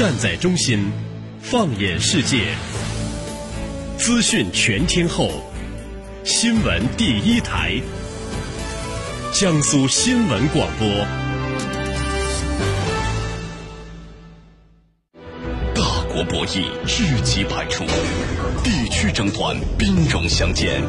站在中心，放眼世界，资讯全天候，新闻第一台，江苏新闻广播。大国博弈知己百出，地区争端兵戎相见，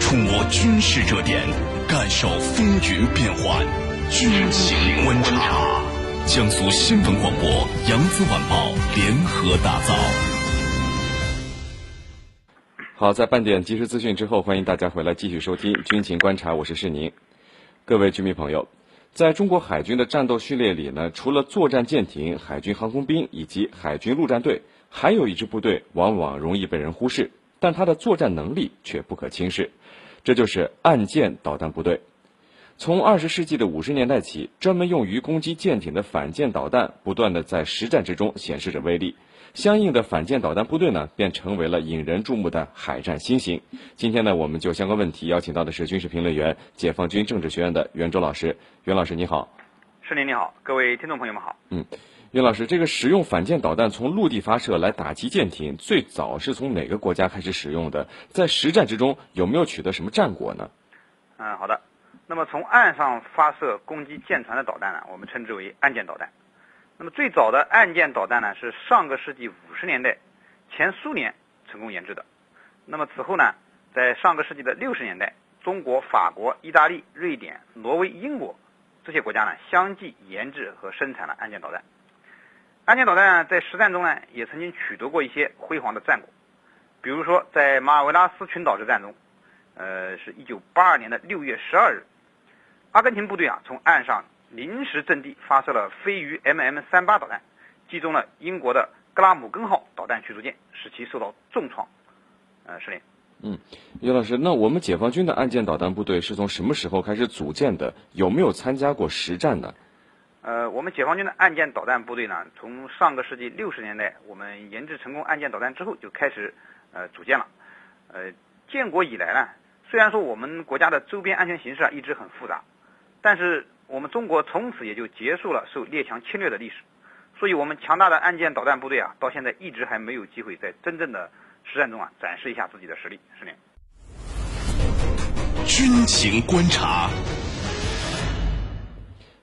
触摸军事热点，感受风云变幻，军情观察。江苏新闻广播、扬子晚报联合打造。好，在半点即时资讯之后，欢迎大家回来继续收听《军情观察》，我是世宁。各位军民朋友，在中国海军的战斗序列里呢，除了作战舰艇、海军航空兵以及海军陆战队，还有一支部队往往容易被人忽视，但它的作战能力却不可轻视，这就是岸舰导弹部队。从二十世纪的五十年代起，专门用于攻击舰艇的反舰导弹不断的在实战之中显示着威力，相应的反舰导弹部队呢，便成为了引人注目的海战新型。今天呢，我们就相关问题邀请到的是军事评论员、解放军政治学院的袁周老师。袁老师你好，世林你好，各位听众朋友们好。嗯，袁老师，这个使用反舰导弹从陆地发射来打击舰艇，最早是从哪个国家开始使用的？在实战之中有没有取得什么战果呢？嗯，好的。那么从岸上发射攻击舰船的导弹呢，我们称之为岸舰导弹。那么最早的岸舰导弹呢，是上个世纪五十年代前苏联成功研制的。那么此后呢，在上个世纪的六十年代，中国、法国、意大利、瑞典、挪威、英国这些国家呢，相继研制和生产了岸舰导弹。岸舰导弹在实战中呢，也曾经取得过一些辉煌的战果，比如说在马尔维拉斯群岛之战中，呃，是一九八二年的六月十二日。阿根廷部队啊，从岸上临时阵地发射了飞鱼 MM 三八导弹，击中了英国的格拉姆根号导弹驱逐舰，使其受到重创。呃，司令。嗯，叶老师，那我们解放军的岸舰导弹部队是从什么时候开始组建的？有没有参加过实战呢？呃，我们解放军的岸舰导弹部队呢，从上个世纪六十年代我们研制成功岸舰导弹之后就开始呃组建了。呃，建国以来呢，虽然说我们国家的周边安全形势啊一直很复杂。但是我们中国从此也就结束了受列强侵略的历史，所以我们强大的岸舰导弹部队啊，到现在一直还没有机会在真正的实战中啊展示一下自己的实力。十年。军情观察。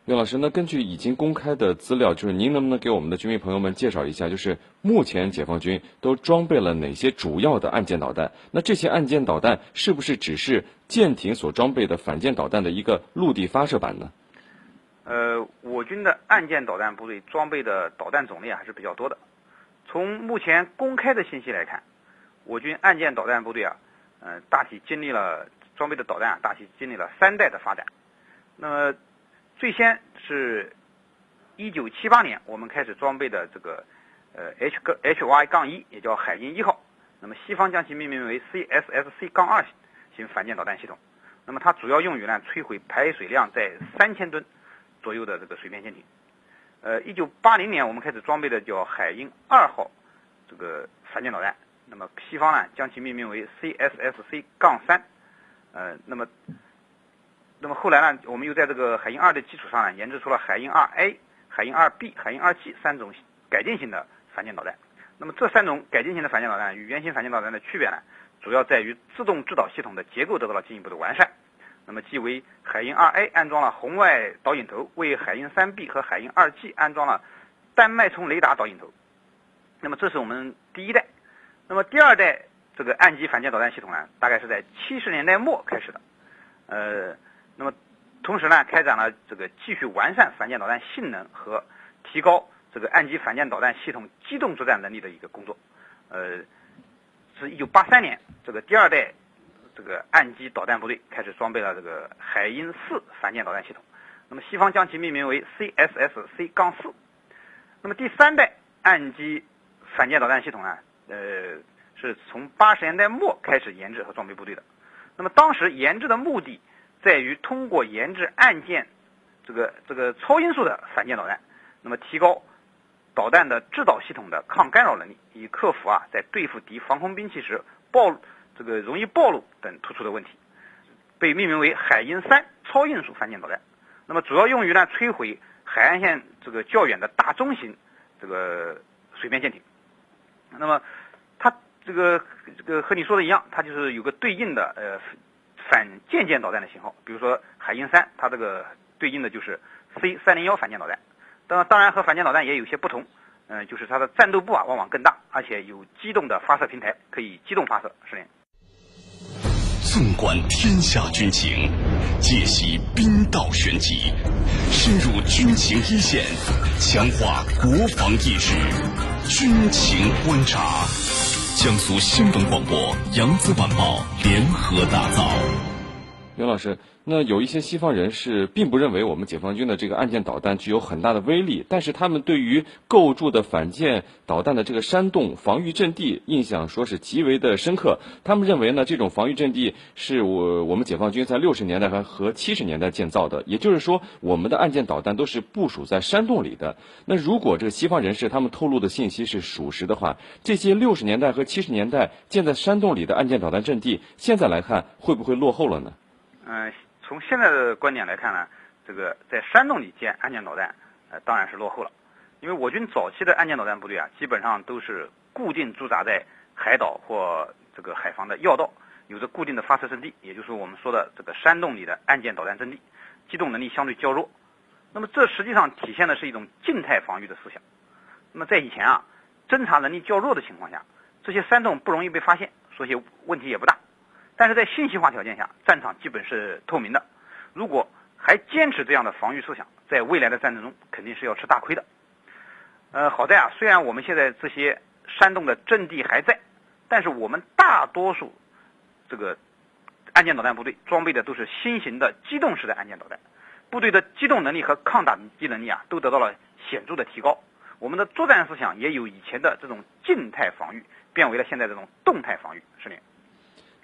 岳老师，那根据已经公开的资料，就是您能不能给我们的军迷朋友们介绍一下，就是目前解放军都装备了哪些主要的岸舰导弹？那这些岸舰导弹是不是只是舰艇所装备的反舰导弹的一个陆地发射版呢？呃，我军的岸舰导弹部队装备的导弹种类还是比较多的。从目前公开的信息来看，我军岸舰导弹部队啊，嗯，大体经历了装备的导弹啊，大体经历了三代的发展。那么最先是，一九七八年我们开始装备的这个，呃，H 杠 HY 杠一，也叫海鹰一号。那么西方将其命名为 CSSC 杠二型反舰导弹系统。那么它主要用于呢摧毁排水量在三千吨左右的这个水面舰艇。呃，一九八零年我们开始装备的叫海鹰二号这个反舰导弹。那么西方呢将其命名为 CSSC 杠三。呃，那么。那么后来呢，我们又在这个海鹰二的基础上呢，研制出了海鹰二 A、海鹰二 B、海鹰二 G 三种改进型的反舰导弹。那么这三种改进型的反舰导弹与原型反舰导弹的区别呢，主要在于自动制导系统的结构得到了进一步的完善。那么即为海鹰二 A 安装了红外导引头，为海鹰三 B 和海鹰二 G 安装了单脉冲雷达导引头。那么这是我们第一代。那么第二代这个岸基反舰导弹系统呢，大概是在七十年代末开始的，呃。那么，同时呢，开展了这个继续完善反舰导弹性能和提高这个岸基反舰导弹系统机动作战能力的一个工作。呃，是一九八三年，这个第二代这个岸基导弹部队开始装备了这个海鹰四反舰导弹系统。那么西方将其命名为 CSSC 杠四。那么第三代岸基反舰导弹系统呢，呃，是从八十年代末开始研制和装备部队的。那么当时研制的目的。在于通过研制岸舰这个这个超音速的反舰导弹，那么提高导弹的制导系统的抗干扰能力，以克服啊在对付敌防空兵器时暴这个容易暴露等突出的问题，被命名为海鹰三超音速反舰导弹。那么主要用于呢摧毁海岸线这个较远的大中型这个水面舰艇。那么它这个这个和你说的一样，它就是有个对应的呃反舰舰导弹的型号，比如说海鹰三，它这个对应的就是 C 三零幺反舰导弹。当当然和反舰导弹也有些不同，嗯，就是它的战斗部啊往往更大，而且有机动的发射平台，可以机动发射。是的。纵观天下军情，解析兵道玄机，深入军情一线，强化国防意识。军情观察，江苏新闻广播、扬子晚报联合打造。袁老师。那有一些西方人士并不认为我们解放军的这个岸舰导弹具有很大的威力，但是他们对于构筑的反舰导弹的这个山洞防御阵地印象说是极为的深刻。他们认为呢，这种防御阵地是我我们解放军在六十年代和和七十年代建造的，也就是说，我们的岸舰导弹都是部署在山洞里的。那如果这个西方人士他们透露的信息是属实的话，这些六十年代和七十年代建在山洞里的岸舰导弹阵地，现在来看会不会落后了呢？嗯。从现在的观点来看呢，这个在山洞里建岸舰导弹，呃，当然是落后了。因为我军早期的岸舰导弹部队啊，基本上都是固定驻扎在海岛或这个海防的要道，有着固定的发射阵地，也就是我们说的这个山洞里的岸舰导弹阵地，机动能力相对较弱。那么这实际上体现的是一种静态防御的思想。那么在以前啊，侦察能力较弱的情况下，这些山洞不容易被发现，所以问题也不大。但是在信息化条件下，战场基本是透明的。如果还坚持这样的防御思想，在未来的战争中肯定是要吃大亏的。呃，好在啊，虽然我们现在这些山洞的阵地还在，但是我们大多数这个岸舰导弹部队装备的都是新型的机动式的岸舰导弹，部队的机动能力和抗打击能力啊都得到了显著的提高。我们的作战思想也有以前的这种静态防御，变为了现在这种动态防御，是的。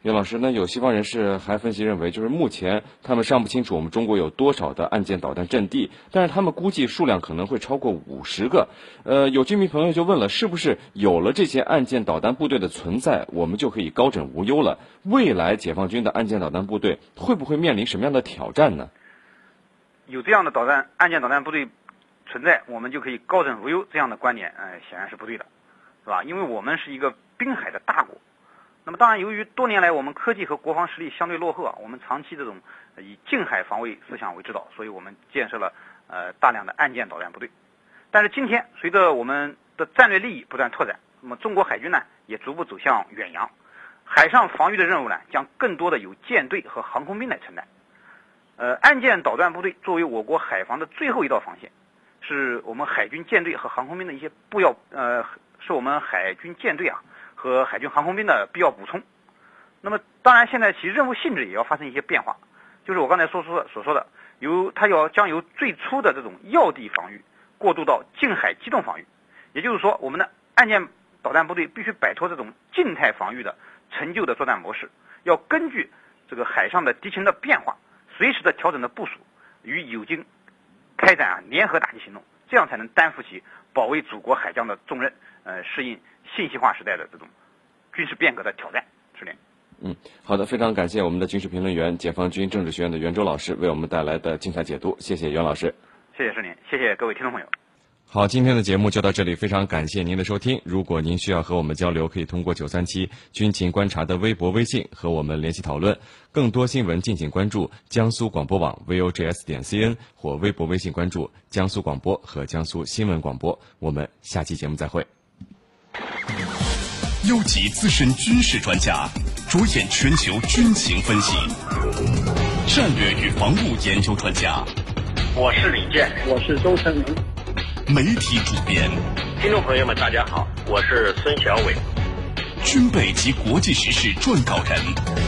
袁老师，那有西方人士还分析认为，就是目前他们尚不清楚我们中国有多少的岸舰导弹阵地，但是他们估计数量可能会超过五十个。呃，有居民朋友就问了，是不是有了这些岸舰导弹部队的存在，我们就可以高枕无忧了？未来解放军的岸舰导弹部队会不会面临什么样的挑战呢？有这样的导弹岸舰导弹部队存在，我们就可以高枕无忧，这样的观点，呃，显然是不对的，是吧？因为我们是一个滨海的大国。那么，当然，由于多年来我们科技和国防实力相对落后啊，我们长期这种以近海防卫思想为指导，所以我们建设了呃大量的岸舰导弹部队。但是今天，随着我们的战略利益不断拓展，那么中国海军呢也逐步走向远洋，海上防御的任务呢将更多的由舰队和航空兵来承担。呃，岸舰导弹部队作为我国海防的最后一道防线，是我们海军舰队和航空兵的一些必要呃，是我们海军舰队啊。和海军航空兵的必要补充。那么，当然，现在其任务性质也要发生一些变化。就是我刚才说说所说的，由它要将由最初的这种要地防御过渡到近海机动防御。也就是说，我们的岸舰导弹部队必须摆脱这种静态防御的陈旧的作战模式，要根据这个海上的敌情的变化，随时的调整的部署，与友军开展联合打击行动，这样才能担负起保卫祖国海疆的重任，呃，适应。信息化时代的这种军事变革的挑战，是的。嗯，好的，非常感谢我们的军事评论员、解放军政治学院的袁周老师为我们带来的精彩解读，谢谢袁老师。谢谢是您，谢谢各位听众朋友。好，今天的节目就到这里，非常感谢您的收听。如果您需要和我们交流，可以通过九三七军情观察的微博、微信和我们联系讨论。更多新闻，敬请关注江苏广播网 vogs 点 cn 或微博、微信关注江苏广播和江苏新闻广播。我们下期节目再会。优级资深军事专家，着眼全球军情分析，战略与防务研究专家。我是李健，我是周成明。媒体主编，听众朋友们，大家好，我是孙小伟。军备及国际时事撰稿人，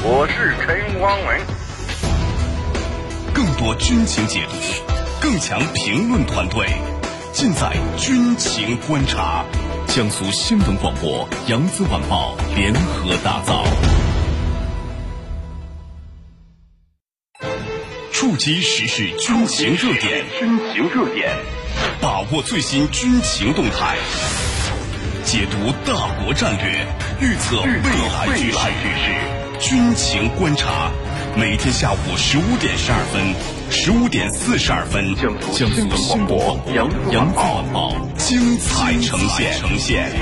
我是陈光文。更多军情解读，更强评论团队，尽在军情观察。江苏新闻广播、扬子晚报联合打造，触及时事军情热点，军情热点，把握最新军情动态，解读大国战略，预测未来局势，军情观察，每天下午十五点十二分。十五点四十二分，江苏新闻广播，扬扬子晚报精彩呈现。